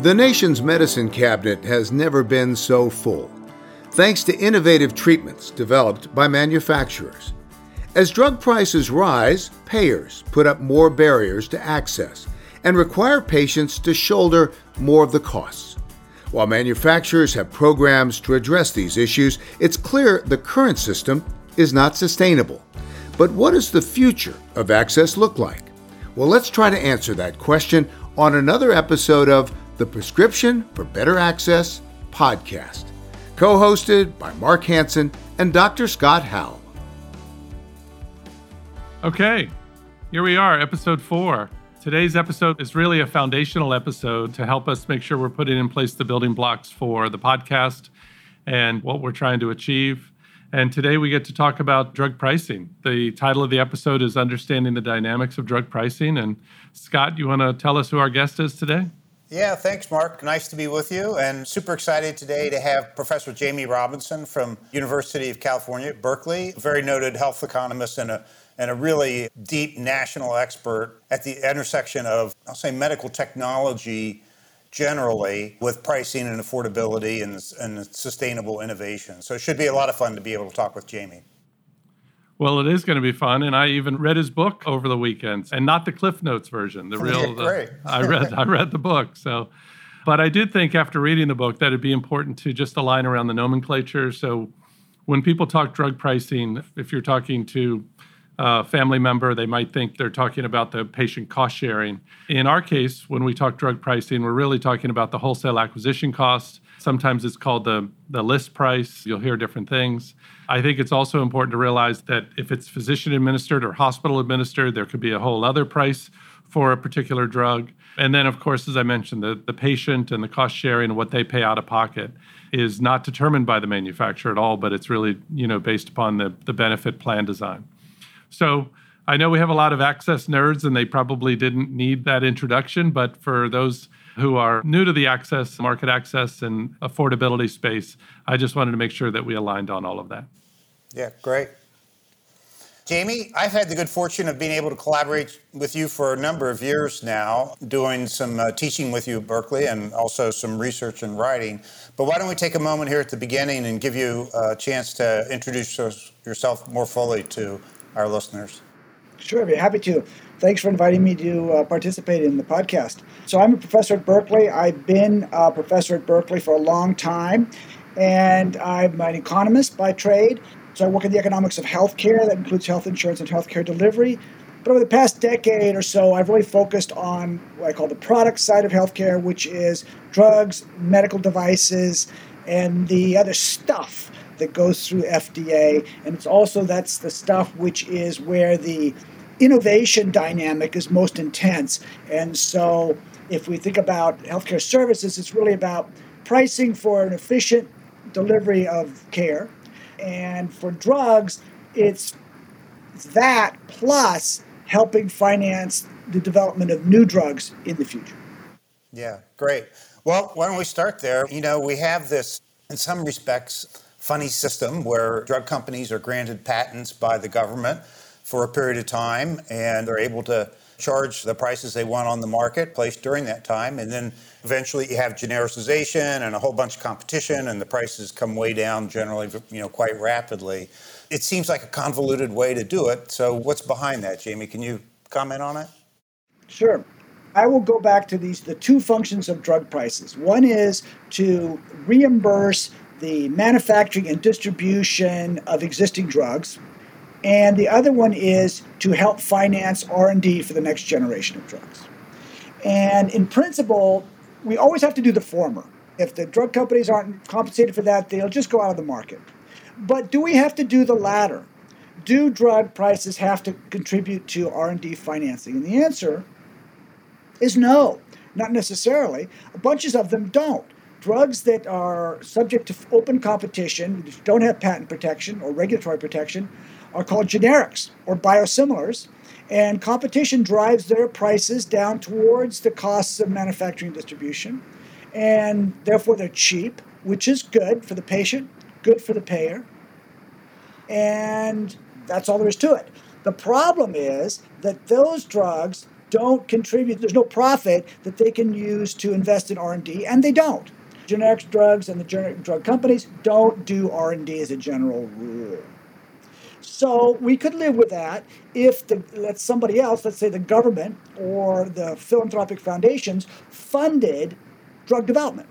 The nation's medicine cabinet has never been so full, thanks to innovative treatments developed by manufacturers. As drug prices rise, payers put up more barriers to access and require patients to shoulder more of the costs. While manufacturers have programs to address these issues, it's clear the current system is not sustainable. But what does the future of access look like? Well, let's try to answer that question on another episode of the Prescription for Better Access podcast, co hosted by Mark Hanson and Dr. Scott Howell. Okay, here we are, episode four. Today's episode is really a foundational episode to help us make sure we're putting in place the building blocks for the podcast and what we're trying to achieve. And today we get to talk about drug pricing. The title of the episode is Understanding the Dynamics of Drug Pricing. And Scott, you want to tell us who our guest is today? Yeah, thanks, Mark. Nice to be with you, and super excited today to have Professor Jamie Robinson from University of California, Berkeley, very noted health economist and a and a really deep national expert at the intersection of, I'll say, medical technology generally with pricing and affordability and, and sustainable innovation. So it should be a lot of fun to be able to talk with Jamie. Well, it is going to be fun, and I even read his book over the weekend, and not the Cliff Notes version. The real, the, I read, I read the book. So, but I did think after reading the book that it'd be important to just align around the nomenclature. So, when people talk drug pricing, if you're talking to a family member, they might think they're talking about the patient cost sharing. In our case, when we talk drug pricing, we're really talking about the wholesale acquisition cost. Sometimes it's called the, the list price. You'll hear different things. I think it's also important to realize that if it's physician administered or hospital administered, there could be a whole other price for a particular drug. And then, of course, as I mentioned, the, the patient and the cost sharing and what they pay out of pocket is not determined by the manufacturer at all, but it's really, you know, based upon the, the benefit plan design. So I know we have a lot of access nerds and they probably didn't need that introduction, but for those who are new to the access, market access, and affordability space, I just wanted to make sure that we aligned on all of that. Yeah, great. Jamie, I've had the good fortune of being able to collaborate with you for a number of years now, doing some uh, teaching with you at Berkeley and also some research and writing. But why don't we take a moment here at the beginning and give you a chance to introduce yourself more fully to our listeners? Sure, I'd be happy to. Thanks for inviting me to uh, participate in the podcast. So, I'm a professor at Berkeley. I've been a professor at Berkeley for a long time, and I'm an economist by trade. So, I work in the economics of healthcare, that includes health insurance and healthcare delivery. But over the past decade or so, I've really focused on what I call the product side of healthcare, which is drugs, medical devices, and the other stuff that goes through FDA. And it's also that's the stuff which is where the innovation dynamic is most intense. And so if we think about healthcare services, it's really about pricing for an efficient delivery of care. And for drugs, it's, that plus helping finance the development of new drugs in the future. Yeah, great. Well, why don't we start there? You know, we have this, in some respects, funny system where drug companies are granted patents by the government for a period of time and they're able to charge the prices they want on the marketplace during that time. And then eventually you have genericization and a whole bunch of competition and the prices come way down generally, you know, quite rapidly. It seems like a convoluted way to do it. So what's behind that, Jamie? Can you comment on it? Sure. I will go back to these the two functions of drug prices. One is to reimburse the manufacturing and distribution of existing drugs and the other one is to help finance r&d for the next generation of drugs and in principle we always have to do the former. If the drug companies aren't compensated for that they'll just go out of the market. But do we have to do the latter? Do drug prices have to contribute to r&d financing? And the answer is no not necessarily. A bunches of them don't. Drugs that are subject to open competition, which don't have patent protection or regulatory protection, are called generics or biosimilars. And competition drives their prices down towards the costs of manufacturing and distribution. And therefore, they're cheap, which is good for the patient, good for the payer. And that's all there is to it. The problem is that those drugs don't contribute. There's no profit that they can use to invest in R&D, and they don't. Generic drugs and the generic drug companies don't do R&D as a general rule. So we could live with that if the let somebody else, let's say the government or the philanthropic foundations, funded drug development.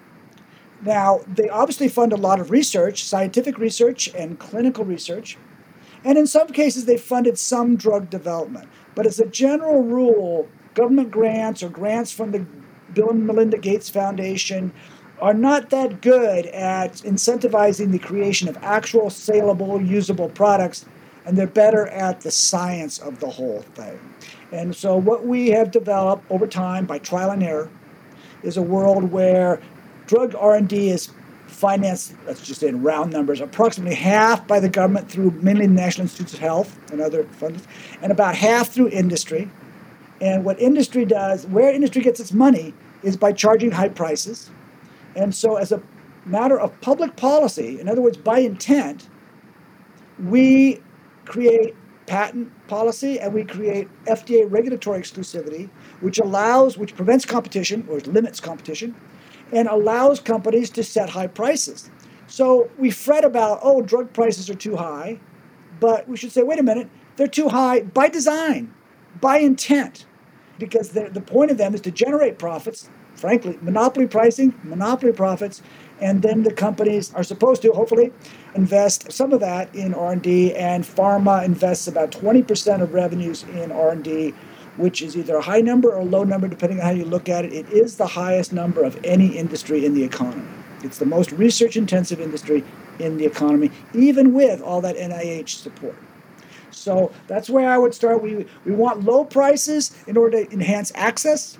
Now, they obviously fund a lot of research, scientific research and clinical research, and in some cases they funded some drug development. But as a general rule, government grants or grants from the Bill and Melinda Gates Foundation are not that good at incentivizing the creation of actual saleable, usable products, and they're better at the science of the whole thing. And so, what we have developed over time by trial and error is a world where drug R&D is financed, let's just say in round numbers, approximately half by the government through mainly the National Institutes of Health and other funds, and about half through industry. And what industry does, where industry gets its money, is by charging high prices. And so, as a matter of public policy, in other words, by intent, we create patent policy and we create FDA regulatory exclusivity, which allows, which prevents competition or limits competition, and allows companies to set high prices. So we fret about, oh, drug prices are too high, but we should say, wait a minute, they're too high by design, by intent, because the, point of them is to generate profits. Frankly, monopoly pricing, monopoly profits, and then the companies are supposed to hopefully invest some of that in r&d and pharma invests about 20% of revenues in r&d which is either a high number or a low number, depending on how you look at it. It is the highest number of any industry in the economy. It's the most research intensive industry in the economy, even with all that NIH support. So that's where I would start. We, we want low prices in order to enhance access.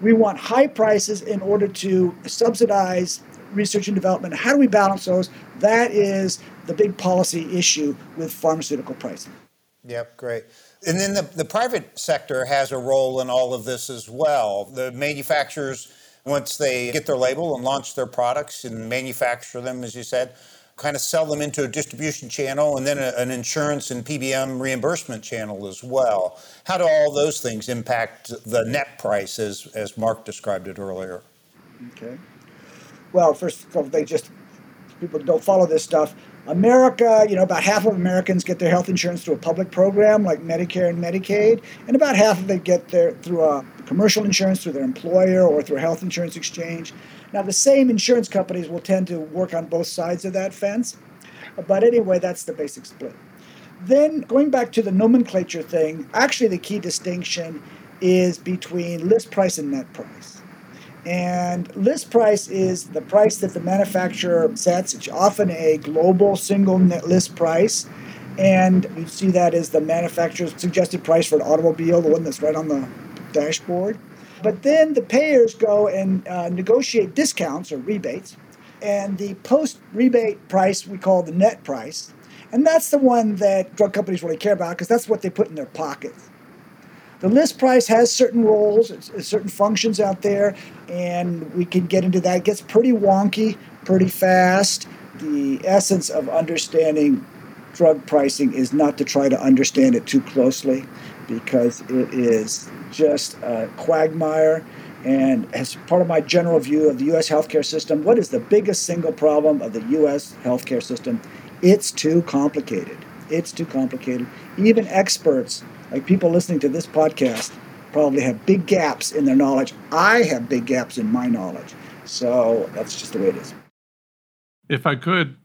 We want high prices in order to subsidize research and development. How do we balance those? That is the big policy issue with pharmaceutical pricing. Yep, great. And then the, the private sector has a role in all of this as well. The manufacturers, once they get their label and launch their products and manufacture them, as you said, kind of sell them into a distribution channel and then a, an insurance and PBM reimbursement channel as well. How do all those things impact the net price as, as Mark described it earlier? Okay. Well, first of all, they just people don't follow this stuff. America, you know, about half of Americans get their health insurance through a public program like Medicare and Medicaid, and about half of them get their through a commercial insurance through their employer or through a health insurance exchange. Now, the same insurance companies will tend to work on both sides of that fence, but anyway, that's the basic split. Then, going back to the nomenclature thing, actually, the key distinction is between list price and net price. And list price is the price that the manufacturer sets. It's often a global single net list price. And you see that as the manufacturer's suggested price for an automobile, the one that's right on the dashboard. But then the payers go and uh, negotiate discounts or rebates. And the post rebate price we call the net price. And that's the one that drug companies really care about because that's what they put in their pockets. The list price has certain roles, certain functions out there, and we can get into that. It gets pretty wonky pretty fast. The essence of understanding drug pricing is not to try to understand it too closely because it is just a quagmire. And as part of my general view of the U.S. healthcare system, what is the biggest single problem of the U.S. healthcare system? It's too complicated. It's too complicated. Even experts like people listening to this podcast probably have big gaps in their knowledge. I have big gaps in my knowledge. So that's just the way it is. If I could,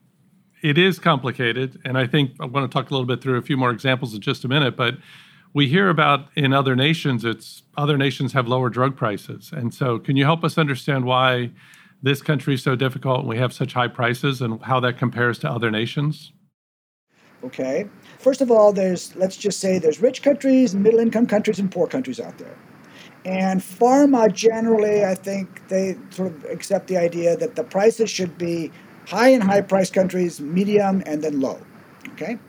it is complicated. And I think I want to talk a little bit through a few more examples in just a minute. But we hear about in other nations, it's other nations have lower drug prices. And so, can you help us understand why this country is so difficult and we have such high prices and how that compares to other nations? Okay. First of all, there's, let's just say, there's rich countries, middle income countries, and poor countries out there. And pharma generally, I think they sort of accept the idea that the prices should be high in high price countries, medium, and then low. Okay?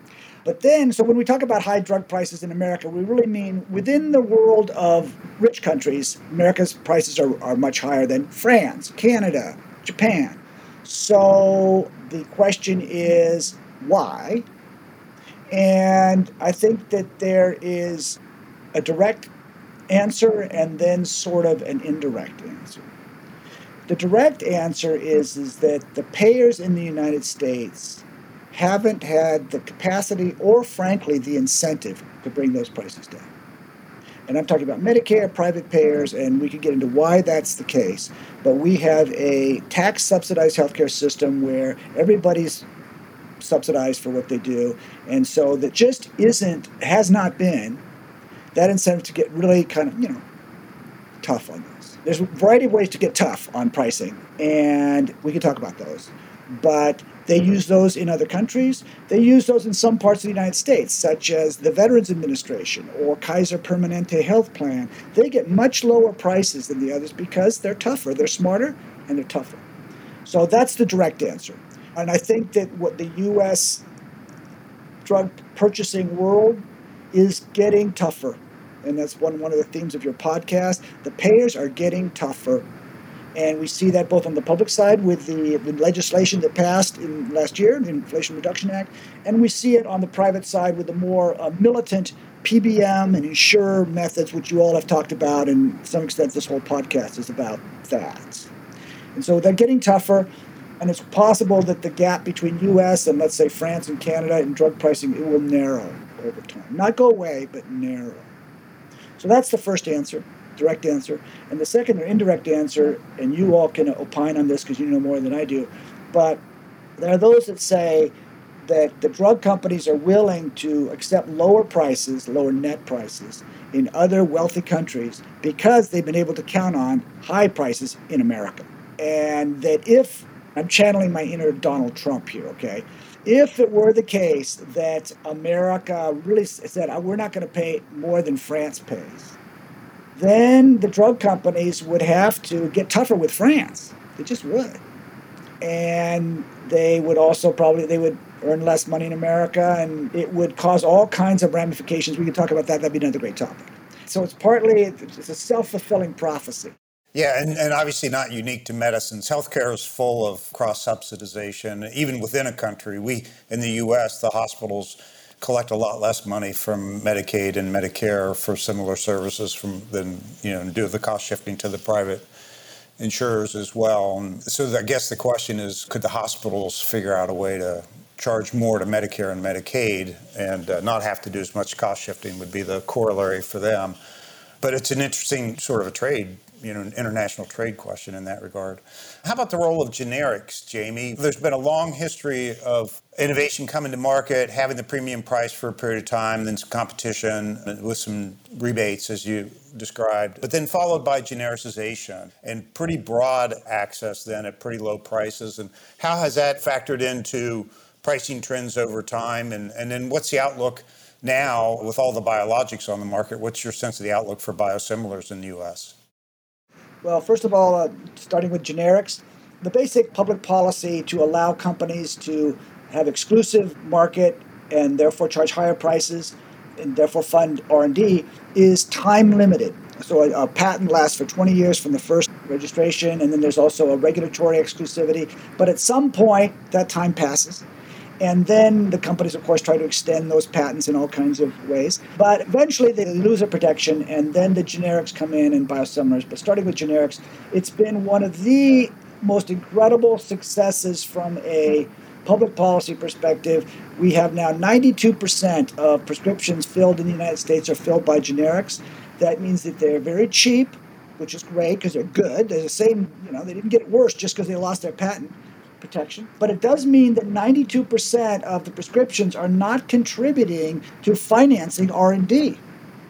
But then, so when we talk about high drug prices in America, we really mean within the world of rich countries, America's prices are, are much higher than France, Canada, Japan. So the question is why? And I think that there is a direct answer and then sort of an indirect answer. The direct answer is, is that the payers in the United States haven't had the capacity or, frankly, the incentive to bring those prices down. And I'm talking about Medicare, private payers, and we could get into why that's the case. But we have a tax subsidized healthcare system where everybody's subsidized for what they do. And so that just isn't, has not been that incentive to get really kind of, you know, tough on this. There's a variety of ways to get tough on pricing, and we can talk about those. But they mm-hmm. use those in other countries. They use those in some parts of the United States, such as the Veterans Administration or Kaiser Permanente Health Plan. They get much lower prices than the others because they're tougher, they're smarter, and they're tougher. So that's the direct answer. And I think that what the U.S. drug purchasing world is getting tougher. And that's one, one of the themes of your podcast. The payers are getting tougher and we see that both on the public side with the, the legislation that passed in last year, the Inflation Reduction Act, and we see it on the private side with the more uh, militant PBM and insurer methods, which you all have talked about, and to some extent, this whole podcast is about that. And so they're getting tougher, and it's possible that the gap between U.S. and let's say France and Canada in drug pricing it will narrow over time, not go away, but narrow. So that's the first answer direct answer. And the second or indirect answer, and you all can opine on this because you know more than I do, but there are those that say that the drug companies are willing to accept lower prices, lower net prices in other wealthy countries because they've been able to count on high prices in America. And that if, I'm channeling my inner Donald Trump here, okay? If it were the case that America really said, uh, we're not going to pay more than France pays, then the drug companies would have to get tougher with France. They just would. And they would also probably they would earn less money in America and it would cause all kinds of ramifications. We could talk about that. That'd be another great topic. So it's partly it's a self-fulfilling prophecy. Yeah, and, and obviously not unique to medicines. Healthcare is full of cross subsidization. Even within a country, we in the US, the hospitals collect a lot less money from Medicaid and Medicare for similar services from than you know due to the cost shifting to the private insurers as well. And so I guess the question is, could the hospitals figure out a way to charge more to Medicare and Medicaid and uh, not have to do as much cost shifting would be the corollary for them. But it's an interesting sort of a trade you know, an international trade question in that regard. How about the role of generics, Jamie? There's been a long history of innovation coming to market, having the premium price for a period of time, then some competition with some rebates, as you described, but then followed by genericization and pretty broad access then at pretty low prices. And how has that factored into pricing trends over time? And, and then what's the outlook now with all the biologics on the market? What's your sense of the outlook for biosimilars in the U.S.? Well, first of all, uh, starting with generics, the basic public policy to allow companies to have exclusive market and therefore charge higher prices and therefore fund R&D is time limited. So a, a, patent lasts for 20 years from the first registration, and then there's also a regulatory exclusivity. But at some point, that time passes. And then the companies, of course, try to extend those patents in all kinds of ways. But eventually they lose their protection, and then the generics come in and biosimilars. But starting with generics, it's been one of the most incredible successes from a public policy perspective. We have now 92% of prescriptions filled in the United States are filled by generics. That means that they're very cheap, which is great because they're good. They're the same, you know, they didn't get worse just because they lost their patent protection. But it does mean that 92% of the prescriptions are not contributing to financing R&D.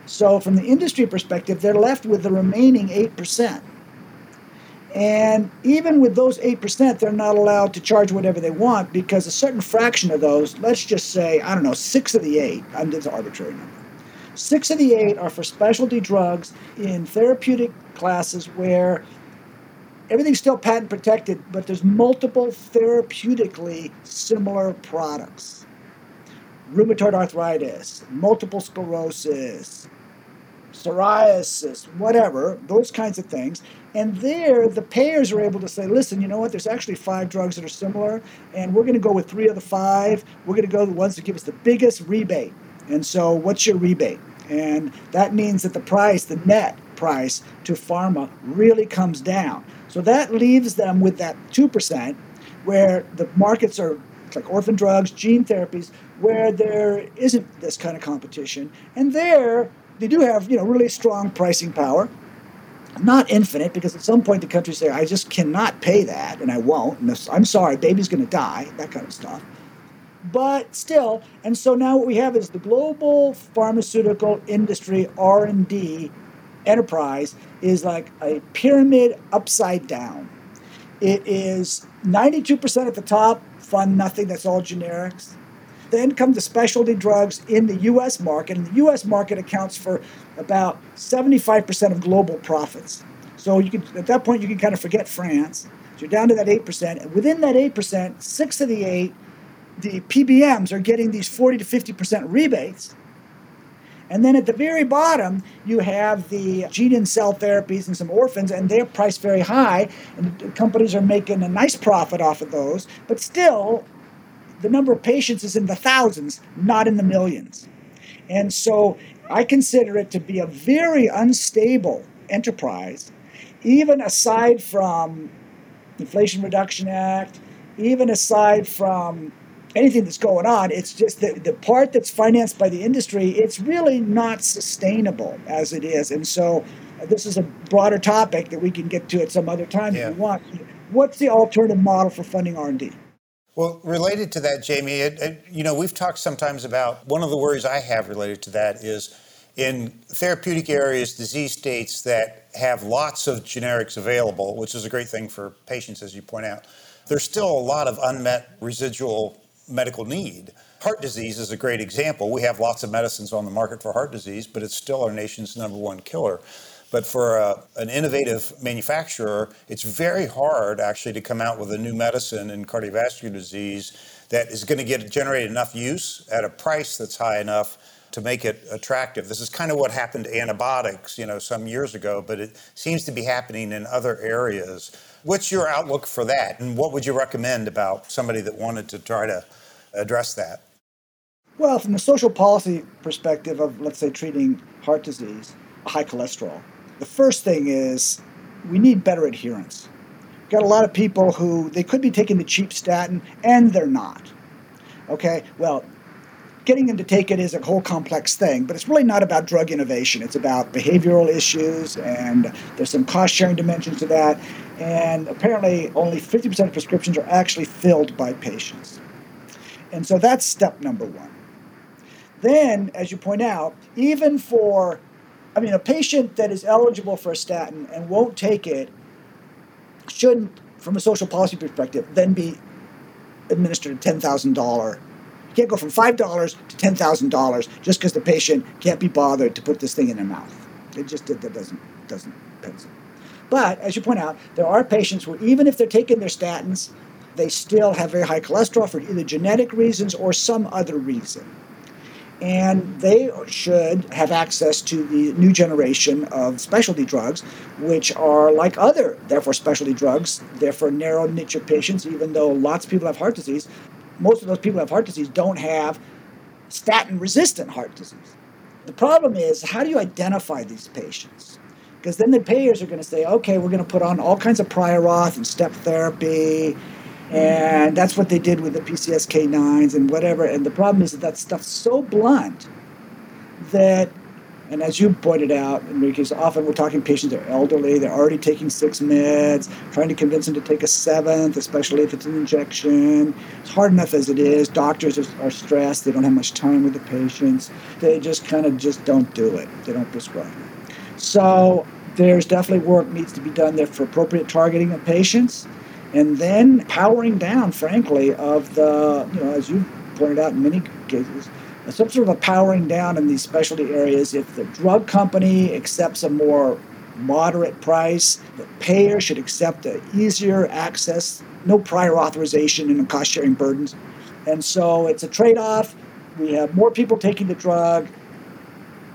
So from the industry perspective, they're left with the remaining 8%. And even with those 8%, they're not allowed to charge whatever they want because a certain fraction of those, let's just say, I don't know, six of the eight, I'm just arbitrary number. Six of the eight are for specialty drugs in therapeutic classes where everything's still patent protected, but there's multiple therapeutically similar products. Rheumatoid arthritis, multiple sclerosis, psoriasis, whatever, those kinds of things. And there, the payers are able to say, listen, you know what, there's actually five drugs that are similar, and we're going to go with three of the five. We're going to go with the ones that give us the biggest rebate. And so, what's your rebate? And that means that the price, the net price to pharma, really comes down. So that leaves them with that 2%, where the markets are like orphan drugs, gene therapies, where there isn't this kind of competition. And there, they do have you know really strong pricing power not infinite because at some point the countries say i just cannot pay that and i won't and i'm sorry baby's going to die that kind of stuff but still and so now what we have is the global pharmaceutical industry r&d enterprise is like a pyramid upside down it is 92% at the top fund nothing that's all generics then come the specialty drugs in the US market, and the US market accounts for about 75% of global profits. So you can at that point you can kind of forget France. So you're down to that 8%. And within that 8%, six of the eight, the PBMs are getting these 40 to 50% rebates. And then at the very bottom, you have the gene and cell therapies and some orphans, and they're priced very high. And companies are making a nice profit off of those. But still, the number of patients is in the thousands, not in the millions. And so I consider it to be a very unstable enterprise, even aside from Inflation Reduction Act, even aside from anything that's going on. It's just that the part that's financed by the industry, it's really not sustainable as it is. And so uh, this is a broader topic that we can get to at some other time yeah. if you want. What's the alternative model for funding R&D? Well, related to that, Jamie, it, it, you know, we've talked sometimes about one of the worries I have related to that is in therapeutic areas, disease states that have lots of generics available, which is a great thing for patients, as you point out, there's still a lot of unmet residual medical need. Heart disease is a great example. We have lots of medicines on the market for heart disease, but it's still our nation's number one killer. But for a, an innovative manufacturer, it's very hard actually to come out with a new medicine in cardiovascular disease that is going to get generate enough use at a price that's high enough to make it attractive. This is kind of what happened to antibiotics, you know, some years ago, but it seems to be happening in other areas. What's your outlook for that, and what would you recommend about somebody that wanted to try to address that? Well, from the social policy perspective of, let's say, treating heart disease, high cholesterol, the first thing is we need better adherence. We've got a lot of people who they could be taking the cheap statin and they're not. Okay, well, getting them to take it is a whole complex thing, but it's really not about drug innovation. It's about behavioral issues, and there's some cost sharing dimensions to that. And apparently, only 50% of prescriptions are actually filled by patients. And so that's step number one. Then, as you point out, even for I mean, a patient that is eligible for a statin and won't take it shouldn't, from a social policy perspective, then be administered a ten thousand dollar. You can't go from five dollars to ten thousand dollars just because the patient can't be bothered to put this thing in their mouth. It just that doesn't doesn't pencil. But as you point out, there are patients where even if they're taking their statins, they still have very high cholesterol for either genetic reasons or some other reason and they should have access to the new generation of specialty drugs, which are like other, therefore, specialty drugs. Therefore, narrow niche of patients, even though lots of people have heart disease, most of those people who have heart disease don't have statin resistant heart disease. The problem is, how do you identify these patients? Because then the payers are going to say, okay, we're going to put on all kinds of prior auth and step therapy and that's what they did with the PCSK9s and whatever. And the problem is that that stuff's so blunt that, and as you pointed out, Enriquez, often we're talking patients that are elderly, they're already taking six meds, trying to convince them to take a seventh, especially if it's an injection. It's hard enough as it is. Doctors are, are stressed, they don't have much time with the patients. They just kind of just don't do it, they don't prescribe it. So there's definitely work needs to be done there for appropriate targeting of patients and then powering down, frankly, of the, you know, as you pointed out in many cases, some sort of a powering down in these specialty areas. If the drug company accepts a more moderate price, the payer should accept a easier access, no prior authorization and cost sharing burdens. And so it's a trade off. We have more people taking the drug,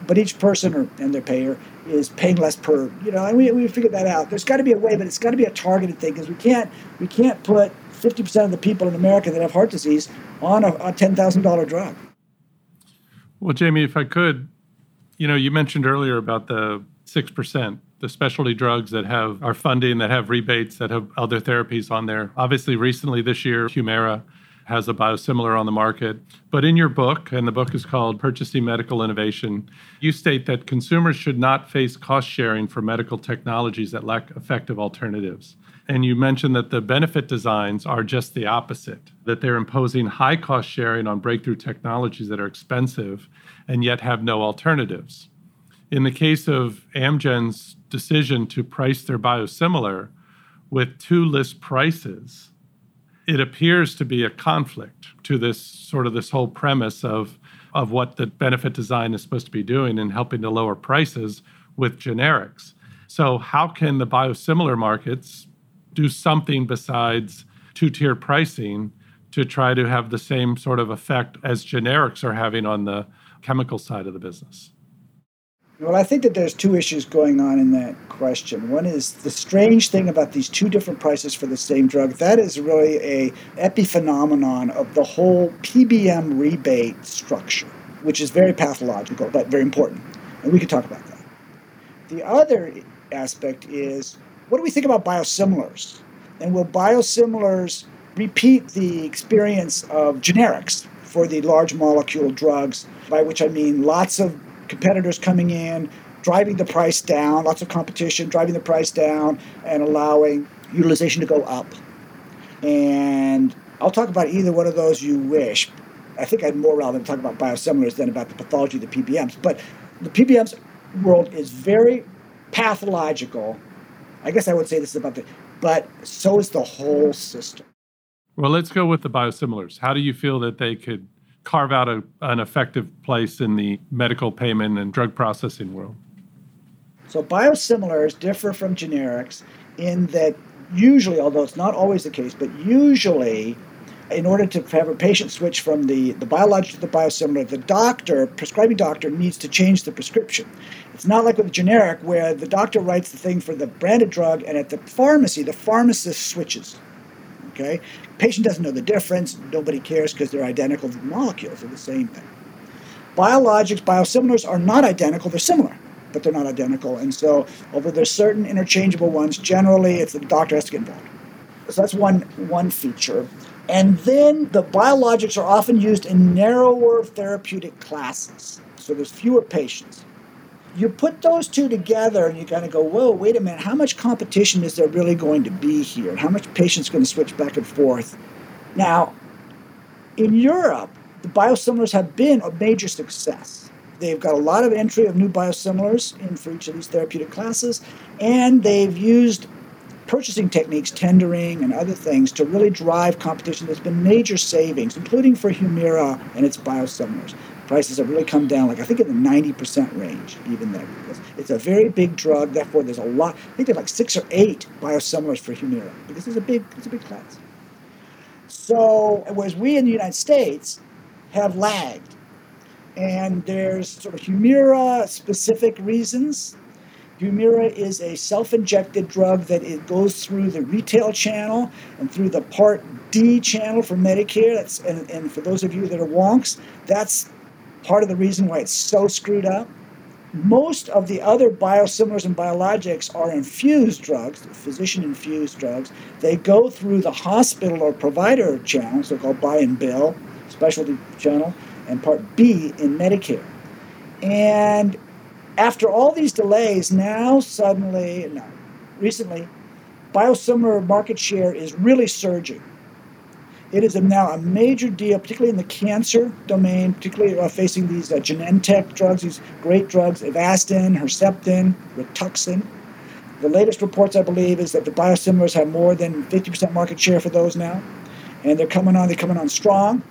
but each person or, and their payer is paying less per you know and we, we figured that out there's got to be a way but it's got to be a targeted thing because we can't we can't put 50% of the people in america that have heart disease on a, a $10000 drug well jamie if i could You know, you mentioned earlier about the 6%, the specialty drugs that have our funding, that have rebates, that have other therapies on there. Obviously, recently this year, Humira has a biosimilar on the market. But in your book, and the book is called Purchasing Medical Innovation, you state that consumers should not face cost sharing for medical technologies that lack effective alternatives. And you mentioned that the benefit designs are just the opposite, that they're imposing high cost sharing on breakthrough technologies that are expensive and yet have no alternatives. In the case of Amgen's decision to price their biosimilar with two list prices, it appears to be a conflict to this sort of this whole premise of, of what the benefit design is supposed to be doing and helping to lower prices with generics. So, how can the biosimilar markets do something besides two tier pricing to try to have the same sort of effect as generics are having on the chemical side of the business? Well, I think that there's two issues going on in that question. One is the strange thing about these two different prices for the same drug. That is really a epiphenomenon of the whole PBM rebate structure, which is very pathological but very important. And we could talk about that. The other aspect is what do we think about biosimilars? And will biosimilars repeat the experience of generics for the large molecule drugs, by which I mean lots of competitors coming in, driving the price down, lots of competition, driving the price down, and allowing utilization to go up. And I'll talk about either one of those you wish. I think I'd more rather talk about biosimilars than about the pathology of the PBMs. But the PBMs world is very pathological. I guess I would say this about the, but so is the whole system. Well, let's go with the biosimilars. How do you feel that they could carve out a, an effective place in the medical payment and drug processing world? So, biosimilars differ from generics in that usually, although it's not always the case, but usually, in order to have a patient switch from the, the biologic to the biosimilar, the doctor, prescribing doctor, needs to change the prescription. It's not like with a generic where the doctor writes the thing for the branded drug, and at the pharmacy, the pharmacist switches. Okay, patient doesn't know the difference. Nobody cares because they're identical the molecules. They're the same thing. Biologics, biosimilars are not identical. They're similar, but they're not identical. And so, over there's certain interchangeable ones, generally, it's the doctor has to get involved. So that's one one feature. And then the biologics are often used in narrower therapeutic classes. So there's fewer patients you put those two together and you kind of go, whoa, wait a minute, how much competition is there really going to be here? How much patients going to switch back and forth? Now, in Europe, the biosimilars have been a major success. They've got a lot of entry of new biosimilars in for each of these therapeutic classes, and they've used purchasing techniques, tendering, and other things to really drive competition. There's been major savings, including for Humira and its biosimilars prices have really come down, like I think in the 90% range, even there. Because it's a very big drug, therefore there's a lot. I think there's like six or eight biosimilars for Humira because it's a big, it's a big class. So, whereas we in the United States have lagged, and there's sort of Humira specific reasons. Humira is a self-injected drug that it goes through the retail channel and through the Part D channel for Medicare. That's and, and for those of you that are wonks, that's part of the reason why it's so screwed up. Most of the other biosimilars and biologics are infused drugs, physician infused drugs. They go through the hospital or provider channel, so called buy and bill, specialty channel, and Part B in Medicare. And after all these delays, now suddenly, no, recently, biosimilar market share is really surging. It is now a major deal, particularly in the cancer domain, particularly uh, facing these uh, Genentech drugs, these great drugs, Avastin, Herceptin, Rituxan. The latest reports, I believe, is that the biosimilars have more than 50% market share for those now, and they're coming on. They're coming on strong.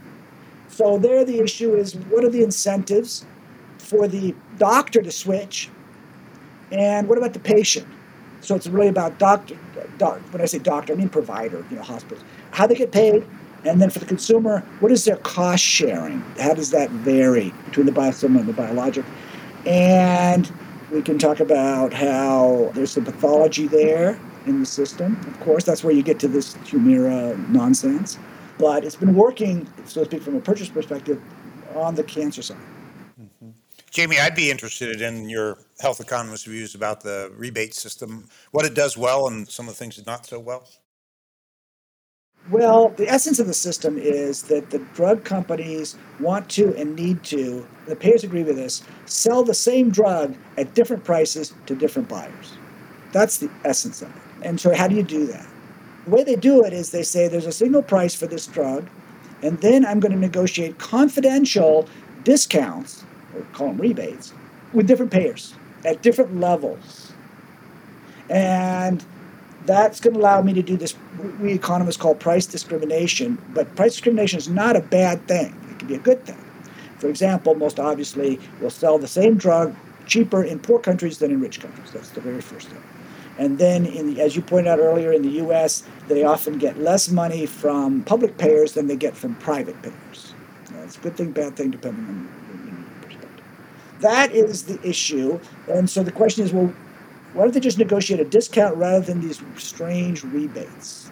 So there, the issue is what are the incentives for the doctor to switch, and what about the patient? So it's really about doctor. Doc, when I say doctor, I mean provider. You know, hospitals. How they get paid, and then for the consumer, what is their cost sharing? How does that vary between the biosimilar and the biologic? And we can talk about how there's some pathology there in the system. Of course, that's where you get to this Humira nonsense. But it's been working, so to speak, from a purchase perspective, on the cancer side. Mm-hmm. Jamie, I'd be interested in your health economist views about the rebate system, what it does well and some of the things it not so well. Well, the essence of the system is that the drug companies want to and need to, the payers agree with this, sell the same drug at different prices to different buyers. That's the essence of it. And so, how do you do that? The way they do it is they say there's a single price for this drug, and then I'm going to negotiate confidential discounts, or call them rebates, with different payers at different levels. And that's going to allow me to do this we economists call price discrimination but price discrimination is not a bad thing. It can be a good thing. For example most obviously we'll sell the same drug cheaper in poor countries than in rich countries. That's the very first thing. And then in the, as you pointed out earlier in the us they often get less money from public payers than they get from private payers. That's a good thing bad thing depending on your perspective. That is the issue. And so the question is well why don't they just negotiate a discount rather than these strange rebates?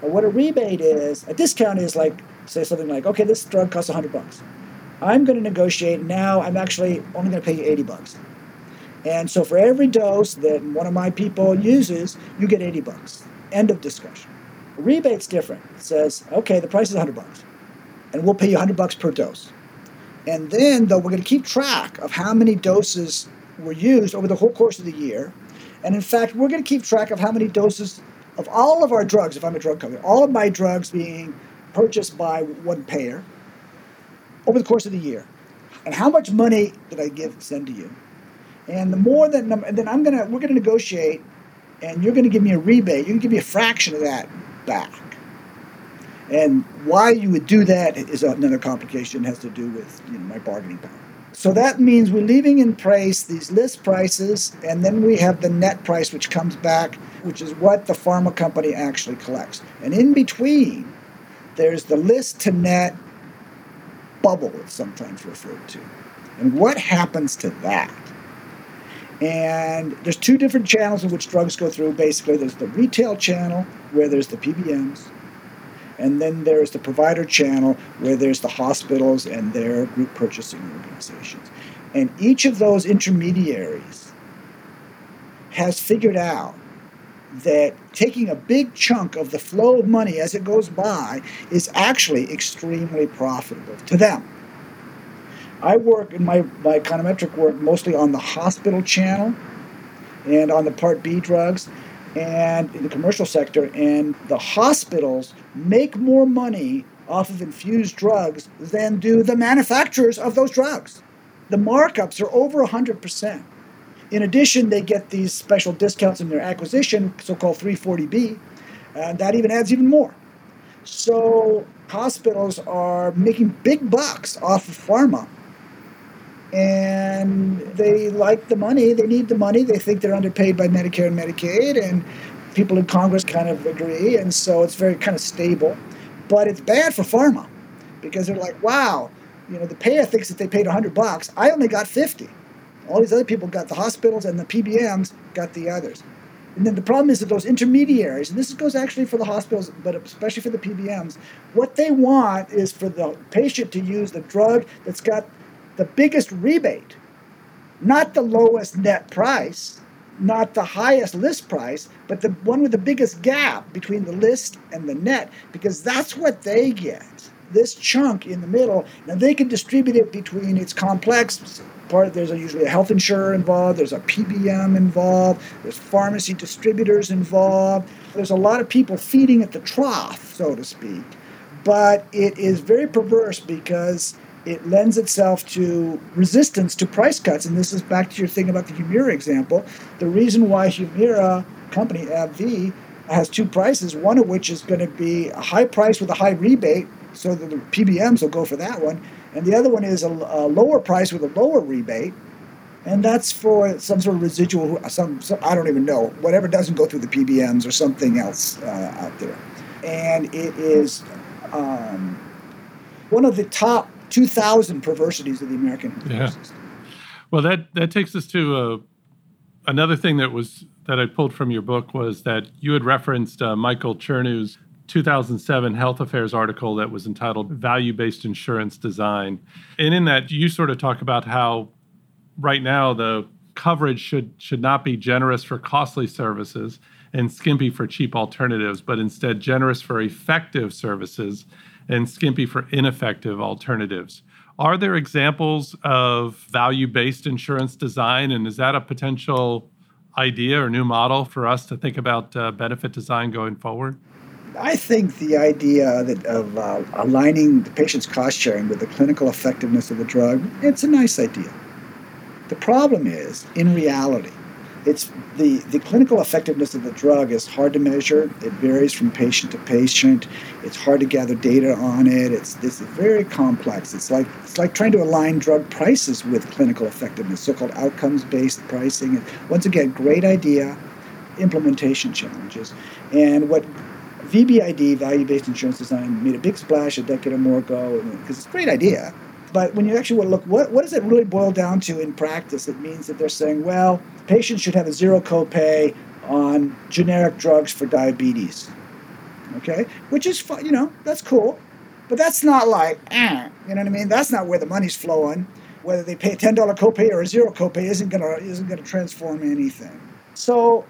Well, what a rebate is, a discount is like, say something like, okay, this drug costs 100 bucks. I'm going to negotiate now, I'm actually only going to pay you 80 bucks. And so for every dose that one of my people uses, you get 80 bucks. End of discussion. A rebate's different. It says, okay, the price is 100 bucks, and we'll pay you 100 bucks per dose. And then, though, we're going to keep track of how many doses were used over the whole course of the year. And in fact, we're going to keep track of how many doses of all of our drugs, if I'm a drug company, all of my drugs being purchased by one payer over the course of the year. And how much money did I give send to you? And the more that and then I'm gonna we're gonna negotiate and you're gonna give me a rebate, you can give me a fraction of that back. And why you would do that is another complication, it has to do with you know, my bargaining power. So that means we're leaving in place these list prices, and then we have the net price, which comes back, which is what the pharma company actually collects. And in between, there's the list to net bubble, it's sometimes referred to. And what happens to that? And there's two different channels in which drugs go through. Basically, there's the retail channel, where there's the PBMs, and then there's the provider channel where there's the hospitals and their group purchasing organizations. And each of those intermediaries has figured out that taking a big chunk of the flow of money as it goes by is actually extremely profitable to them. I work in my, my econometric work mostly on the hospital channel and on the Part B drugs and in the commercial sector, and the hospitals make more money off of infused drugs than do the manufacturers of those drugs. The markups are over 100%. In addition, they get these special discounts in their acquisition, so called 340B, and that even adds even more. So hospitals are making big bucks off of pharma. And they like the money, they need the money, they think they're underpaid by Medicare and Medicaid, and people in Congress kind of agree, and so it's very kind of stable. But it's bad for pharma because they're like, wow, you know, the payer thinks that they paid 100 bucks. I only got 50. All these other people got the hospitals and the PBMs got the others. And then the problem is that those intermediaries, and this goes actually for the hospitals, but especially for the PBMs, what they want is for the patient to use the drug that's got the biggest rebate, not the lowest net price not the highest list price, but the one with the biggest gap between the list and the net, because that's what they get. This chunk in the middle, and they can distribute it between its complex part. There's a, usually a health insurer involved, there's a PBM involved, there's pharmacy distributors involved. There's a lot of people feeding at the trough, so to speak. But it is very perverse because it lends itself to resistance to price cuts. And this is back to your thing about the Humira example. The reason why Humira company AbbVie has two prices, one of which is going to be a high price with a high rebate, so the PBMs will go for that one, and the other one is a, a lower price with a lower rebate, and that's for some sort of residual, some, some, I don't even know, whatever doesn't go through the PBMs or something else uh, out there, and it is um, one of the top 2,000 perversities of the American yeah. system. Well, that, that takes us to uh, another thing that was that I pulled from your book was that you had referenced uh, Michael Chernew's 2007 Health Affairs article that was entitled Value Based Insurance Design. And in that, you sort of talk about how right now the coverage should should not be generous for costly services and skimpy for cheap alternatives, but instead generous for effective services and skimpy for ineffective alternatives. Are there examples of value based insurance design, and is that a potential idea or new model for us to think about uh, benefit design going forward? I think the idea that of uh, aligning the patient's cost sharing with the clinical effectiveness of the drug, it's a nice idea. The problem is, in reality, it's the, the clinical effectiveness of the drug is hard to measure. It varies from patient to patient. It's hard to gather data on it. It's is very complex. It's like it's like trying to align drug prices with clinical effectiveness, so-called outcomes-based pricing. Once again, great idea, implementation challenges. And what VBID, value-based insurance design, made a big splash a decade or more ago because it's a great idea. But when you actually want to look, what, what does it really boil down to in practice? It means that they're saying, well, patients should have a zero copay on generic drugs for diabetes. Okay? Which is, you know, that's cool. But that's not like, eh, you know what I mean? That's not where the money's flowing. Whether they pay a $10 copay or a zero copay isn't to isn't to transform anything. So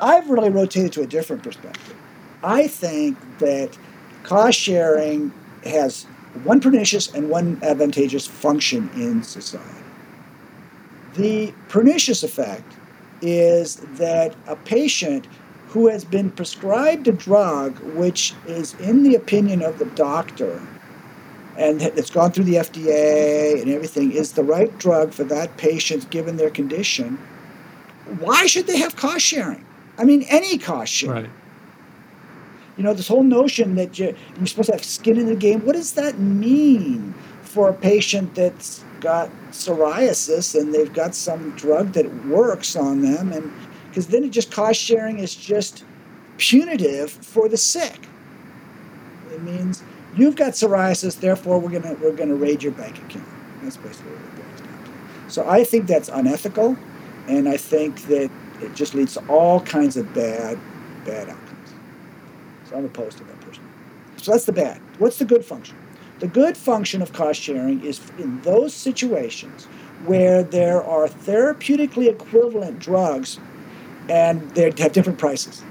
I've really rotated to a different perspective. I think that cost sharing has one pernicious and one advantageous function in society. The pernicious effect is that a patient who has been prescribed a drug which is, in the opinion of the doctor, and it's gone through the FDA and everything, is the right drug for that patient given their condition, why should they have cost sharing? I mean, any cost sharing. Right. You know, this whole notion that you're, supposed to have skin in the game, what does that mean for a patient that's got psoriasis and they've got some drug that works on them? And because then it just cost sharing is just punitive for the sick. It means you've got psoriasis, therefore we're gonna we're gonna raid your bank account. That's basically what it boils down to. So I think that's unethical, and I think that it just leads to all kinds of bad bad outcomes. So I'm opposed to that person. So that's the bad. What's the good function? The good function of cost sharing is in those situations where there are therapeutically equivalent drugs and they have different prices.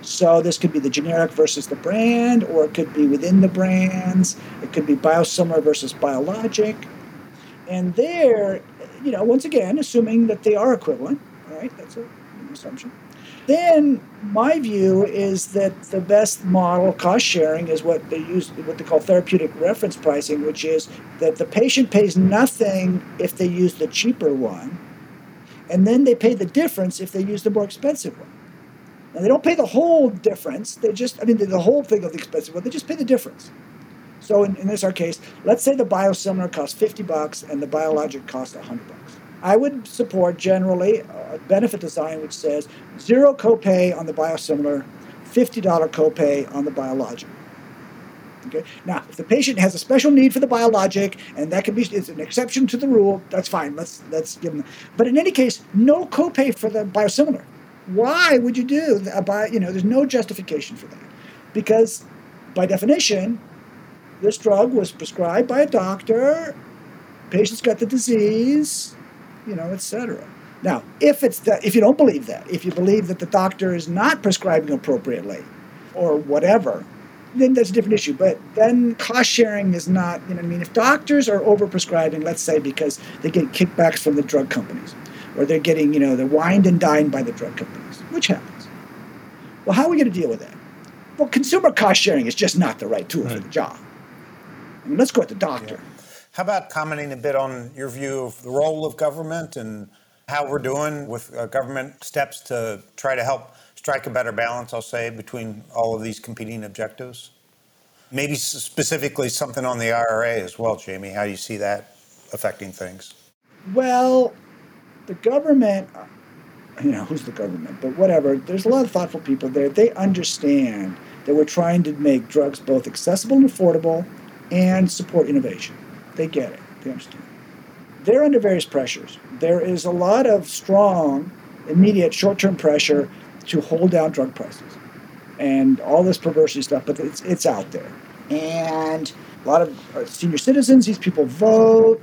So this could be the generic versus the brand, or it could be within the brands. It could be biosimilar versus biologic. And there, you know, once again, assuming that they are equivalent, right? That's an assumption. Then my view is that the best model, cost sharing, is what they use, what they call therapeutic reference pricing, which is that the patient pays nothing if they use the cheaper one, and then they pay the difference if they use the more expensive one. Now they don't pay the whole difference. They just, I mean, the, whole thing of the expensive one. They just pay the difference. So in, in this our case, let's say the biosimilar costs 50 bucks and the biologic costs 100 bucks. I would support generally a benefit design which says zero copay on the biosimilar, $50 copay on the biologic. Okay. Now, if the patient has a special need for the biologic, and that can be it's an exception to the rule, that's fine. Let's let's give them. But in any case, no copay for the biosimilar. Why would you do a bio, You know, there's no justification for that, because by definition, this drug was prescribed by a doctor. Patient's got the disease you know, etc. Now, if it's the, if you don't believe that, if you believe that the doctor is not prescribing appropriately, or whatever, then that's a different issue. But then cost sharing is not, you know, I mean, if doctors are overprescribing, let's say because they get kickbacks from the drug companies, or they're getting, you know, they're wined and dined by the drug companies, which happens. Well, how are we going to deal with that? Well, consumer cost sharing is just not the right tool right. for the job. I mean, let's go at the doctor. Yeah. How about commenting a bit on your view of the role of government and how we're doing with uh, government steps to try to help strike a better balance, I'll say, between all of these competing objectives? Maybe specifically something on the IRA as well, Jamie. How do you see that affecting things? Well, the government, you know, who's the government, but whatever, there's a lot of thoughtful people there. They understand that we're trying to make drugs both accessible and affordable and support innovation. They get it. They understand. They're under various pressures. There is a lot of strong, immediate, short-term pressure to hold down drug prices, and all this perversity stuff. But it's it's out there, and a lot of uh, senior citizens. These people vote,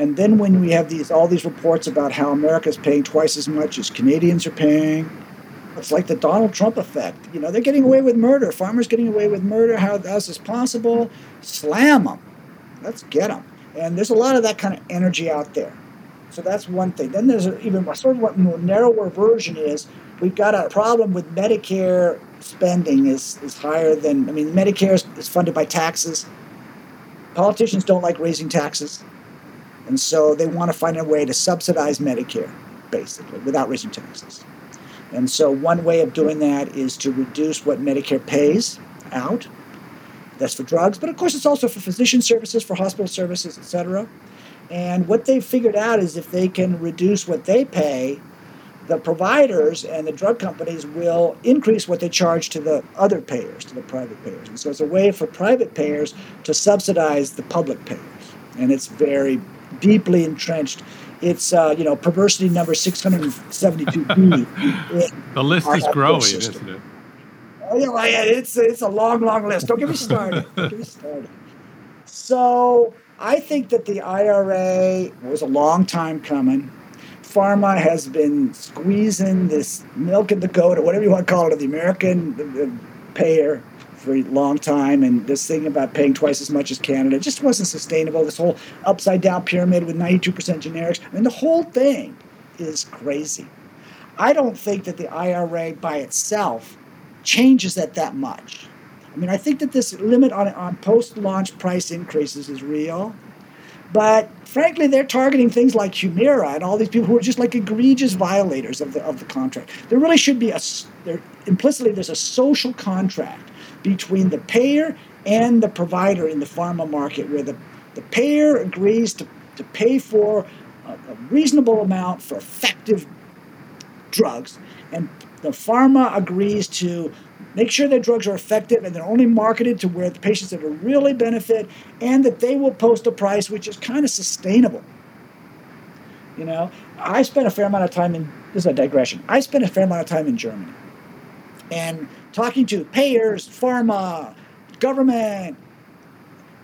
And then when we have these all these reports about how America's paying twice as much as Canadians are paying, it's like the Donald Trump effect. You know, they're getting away with murder. Pharma's getting away with murder. How else is possible? Slam them. Let's get them. And there's a lot of that kind of energy out there. So that's one thing. Then there's even a sort of what more narrower version is we've got a problem with Medicare spending is, is higher than, I mean, Medicare is, is funded by taxes. Politicians don't like raising taxes. And so they want to find a way to subsidize Medicare, basically, without raising taxes. And so one way of doing that is to reduce what Medicare pays out. That's for drugs, but of course it's also for physician services, for hospital services, et cetera. And what they've figured out is if they can reduce what they pay, the providers and the drug companies will increase what they charge to the other payers, to the private payers. And so it's a way for private payers to subsidize the public payers. And it's very deeply entrenched. It's uh, you know perversity number 672b. the list is growing, isn't it? It's it's a long, long list. Don't get me started. Don't get me started. So I think that the IRA was a long time coming. Pharma has been squeezing this milk in the goat, or whatever you want to call it, of the American uh, uh, payer for a long time. And this thing about paying twice as much as Canada just wasn't sustainable. This whole upside down pyramid with 92% generics. I mean, the whole thing is crazy. I don't think that the IRA by itself changes that that much. I mean, I think that this limit on, on post launch price increases is real. But frankly, they're targeting things like Humira and all these people who are just like egregious violators of the, of the contract. There really should be a, there, implicitly, there's a social contract between the payer and the provider in the pharma market where the, the payer agrees to, to pay for a, a reasonable amount for effective drugs and the pharma agrees to make sure their drugs are effective and they're only marketed to where the patients that will really benefit and that they will post a price which is kind of sustainable. You know, I spent a fair amount of time in this is a digression. I spent a fair amount of time in Germany and talking to payers, pharma, government.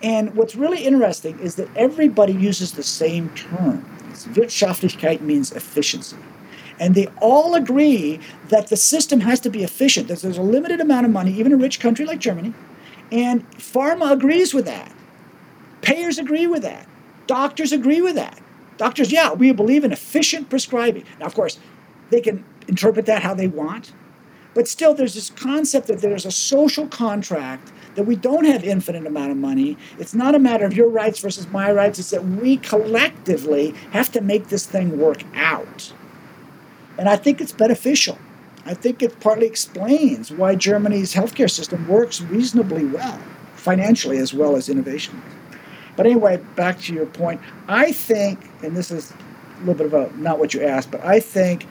And what's really interesting is that everybody uses the same term. Wirtschaftlichkeit means efficiency. And they all agree that the system has to be efficient, that there's a limited amount of money, even a rich country like Germany. And pharma agrees with that. Payers agree with that. Doctors agree with that. Doctors, yeah, we believe in efficient prescribing. Now, of course, they can interpret that how they want. But still, there's this concept that there's a social contract that we don't have infinite amount of money. It's not a matter of your rights versus my rights. It's that we collectively have to make this thing work out. And I think it's beneficial. I think it partly explains why Germany's healthcare system works reasonably well, financially as well as innovation. But anyway, back to your point. I think, and this is a little bit of a not what you asked, but I think,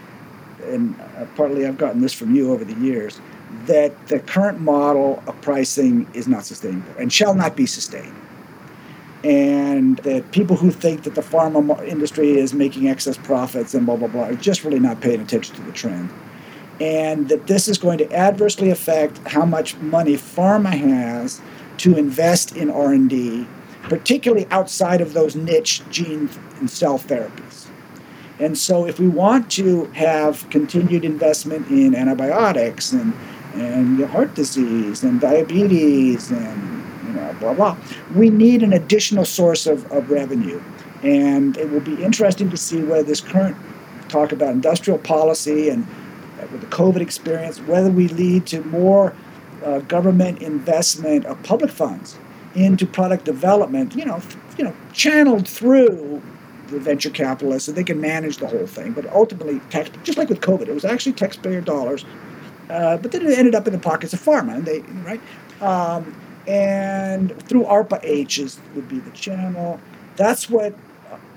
and uh, partly I've gotten this from you over the years, that the current model of pricing is not sustainable and shall not be sustained and that people who think that the pharma industry is making excess profits and blah blah blah are just really not paying attention to the trend. And that this is going to adversely affect how much money pharma has to invest in r&d particularly outside of those niche gene and cell therapies. And so if we want to have continued investment in antibiotics and, and heart disease and diabetes and know, blah, blah. We need an additional source of, of revenue. And it will be interesting to see whether this current talk about industrial policy and with the COVID experience, whether we lead to more uh, government investment of public funds into product development, you know, you know, channeled through the venture capitalists so they can manage the whole thing. But ultimately, tax, just like with COVID, it was actually taxpayer dollars, uh, but then it ended up in the pockets of pharma, and they right. Um, and through ARPA H's would be the channel. That's what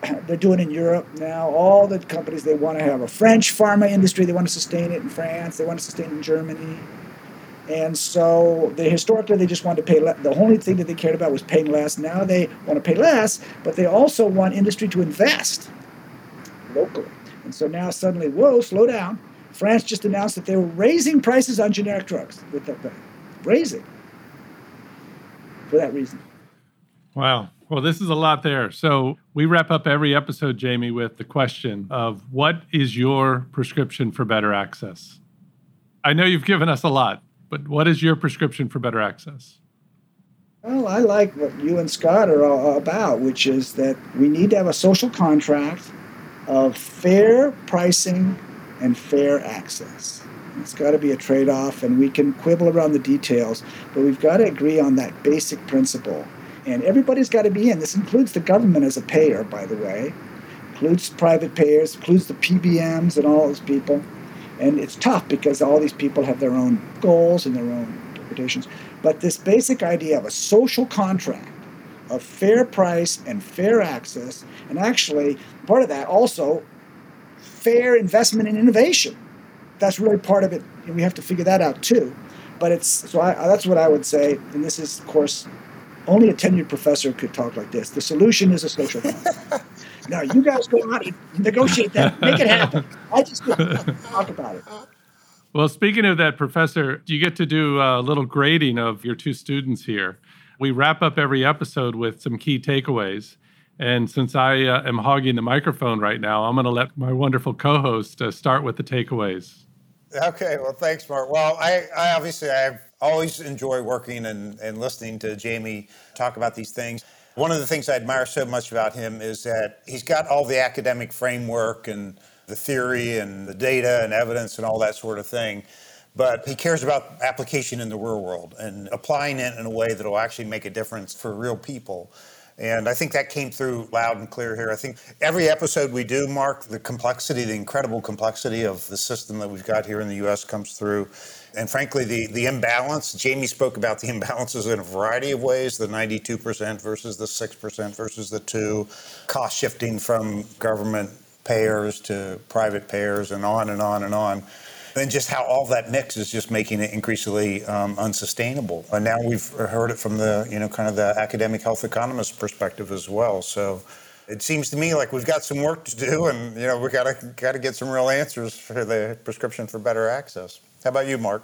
they're doing in Europe now. All the companies they want to have a French pharma industry. They want to sustain it in France. They want to sustain it in Germany. And so they historically they just wanted to pay. Le- the only thing that they cared about was paying less. Now they want to pay less, but they also want industry to invest locally. And so now suddenly, whoa, slow down. France just announced that they were raising prices on generic drugs with that raising for that reason. Wow. Well, this is a lot there. So we wrap up every episode, Jamie, with the question of what is your prescription for better access? I know you've given us a lot, but what is your prescription for better access? Well, I like what you and Scott are all about, which is that we need to have a social contract of fair pricing and fair access. It's got to be a trade off, and we can quibble around the details, but we've got to agree on that basic principle. And everybody's got to be in. This includes the government as a payer, by the way, includes private payers, includes the PBMs and all those people. And it's tough because all these people have their own goals and their own interpretations. But this basic idea of a social contract of fair price and fair access, and actually, part of that also fair investment in innovation that's really part of it. And we have to figure that out too. But it's so I, that's what I would say. And this is, of course, only a tenured professor could talk like this. The solution is a social contract. now you guys go out and negotiate that, make it happen. I just talk about it. Well, speaking of that, Professor, you get to do a little grading of your two students here. We wrap up every episode with some key takeaways. And since I uh, am hogging the microphone right now, I'm going to let my wonderful co host uh, start with the takeaways. Okay, well, thanks, Mark. Well, I, I obviously I always enjoy working and, and listening to Jamie talk about these things. One of the things I admire so much about him is that he's got all the academic framework and the theory and the data and evidence and all that sort of thing. But he cares about application in the real world and applying it in a way that will actually make a difference for real people. And I think that came through loud and clear here. I think every episode we do, Mark, the complexity, the incredible complexity of the system that we've got here in the US comes through. And frankly, the, the imbalance, Jamie spoke about the imbalances in a variety of ways the 92% versus the 6% versus the 2 cost shifting from government payers to private payers, and on and on and on and just how all that mix is just making it increasingly um, unsustainable. And now we've heard it from the, you know, kind of the academic health economist perspective as well. So it seems to me like we've got some work to do, and you know, we got to got to get some real answers for the prescription for better access. How about you, Mark?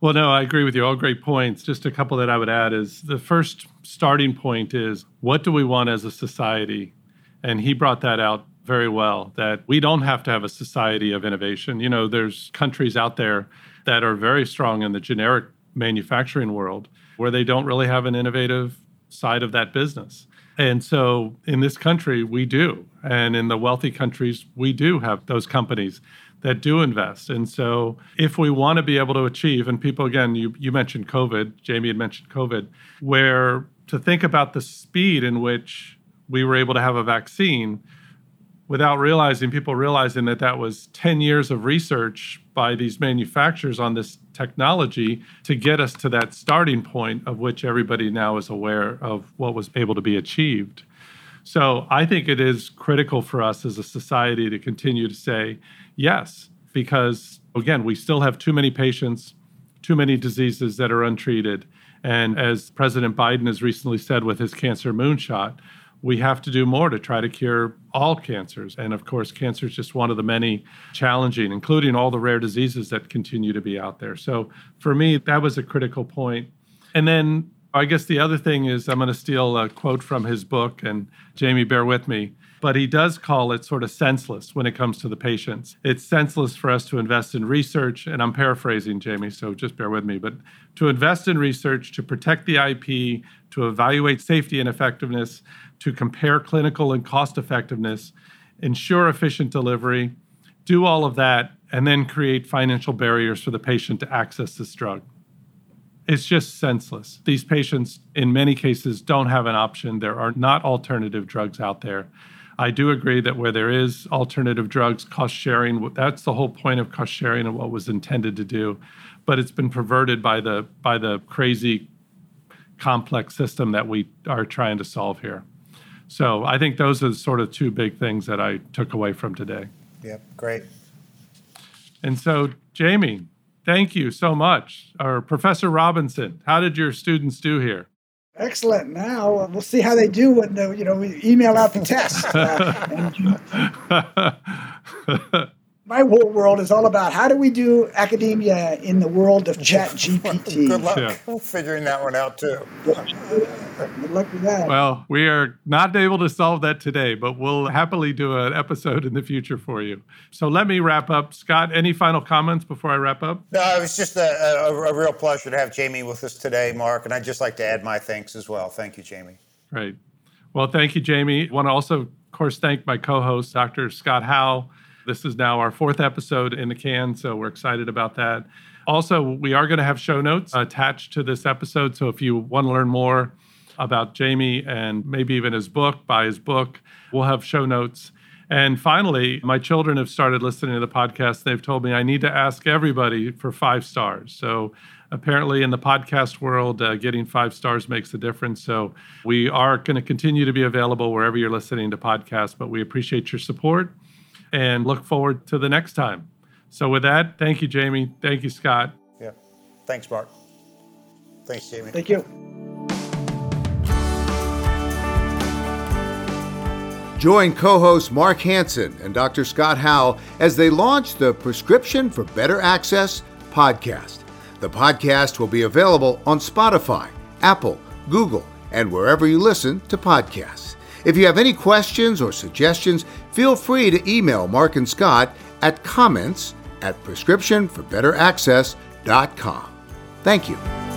Well, no, I agree with you. All great points. Just a couple that I would add is the first starting point is what do we want as a society? And he brought that out very well that we don't have to have a society of innovation. You know, there's countries out there that are very strong in the generic manufacturing world where they don't really have an innovative side of that business. And so in this country, we do. And in the wealthy countries, we do have those companies that do invest. And so if we want to be able to achieve, and people, again, you, you mentioned COVID, Jamie had mentioned COVID, where to think about the speed in which we were able to have a vaccine without realizing people realizing that that was 10 years of research by these manufacturers on this technology to get us to that starting point of which everybody now is aware of what was able to be achieved. So i think it is critical for us as a society to continue to say yes because again we still have too many patients too many diseases that are untreated. And as president biden has recently said with his cancer moonshot we have to do more to try to cure all cancers. And of course, cancer is just one of the many challenging, including all the rare diseases that continue to be out there. So for me, that was a critical point. And then I guess the other thing is I'm going to steal a quote from his book, and Jamie, bear with me. But he does call it sort of senseless when it comes to the patients. It's senseless for us to invest in research, and I'm paraphrasing Jamie, so just bear with me, but to invest in research, to protect the IP, to evaluate safety and effectiveness, to compare clinical and cost effectiveness, ensure efficient delivery, do all of that, and then create financial barriers for the patient to access this drug. It's just senseless. These patients, in many cases, don't have an option. There are not alternative drugs out there. I do agree that where there is alternative drugs, cost sharing, that's the whole point of cost sharing and what was intended to do. But it's been perverted by the by the crazy complex system that we are trying to solve here. So I think those are sort of two big things that I took away from today. Yep, great. And so, Jamie, thank you so much. Or Professor Robinson, how did your students do here? Excellent. Now uh, we'll see how they do when the, you know we email out the test. Uh, my whole world is all about how do we do academia in the world of ChatGPT. Good luck yeah. figuring that one out too. Good luck with that. Well, we are not able to solve that today, but we'll happily do an episode in the future for you. So let me wrap up. Scott, any final comments before I wrap up? No, it was just a, a, a real pleasure to have Jamie with us today, Mark, and I'd just like to add my thanks as well. Thank you, Jamie. Right. Well, thank you, Jamie. I want to also, of course, thank my co-host, Dr. Scott Howe this is now our fourth episode in the can, so we're excited about that. Also, we are going to have show notes attached to this episode. So if you want to learn more about Jamie and maybe even his book, buy his book, we'll have show notes. And finally, my children have started listening to the podcast. They've told me I need to ask everybody for five stars. So apparently, in the podcast world, uh, getting five stars makes a difference. So we are going to continue to be available wherever you're listening to podcasts, but we appreciate your support and look forward to the next time. So, with that, thank you, Jamie. Thank you, Scott. Yeah. Thanks, Mark. Thanks, Jamie. Thank you. Join co hosts Mark Hansen and Dr. Scott Howe as they launch the Prescription for Better Access podcast. The podcast will be available on Spotify, Apple, Google, and wherever you listen to podcasts. If you have any questions or suggestions, feel free to email Mark and Scott at comments at prescriptionforbetteraccess.com. Thank you.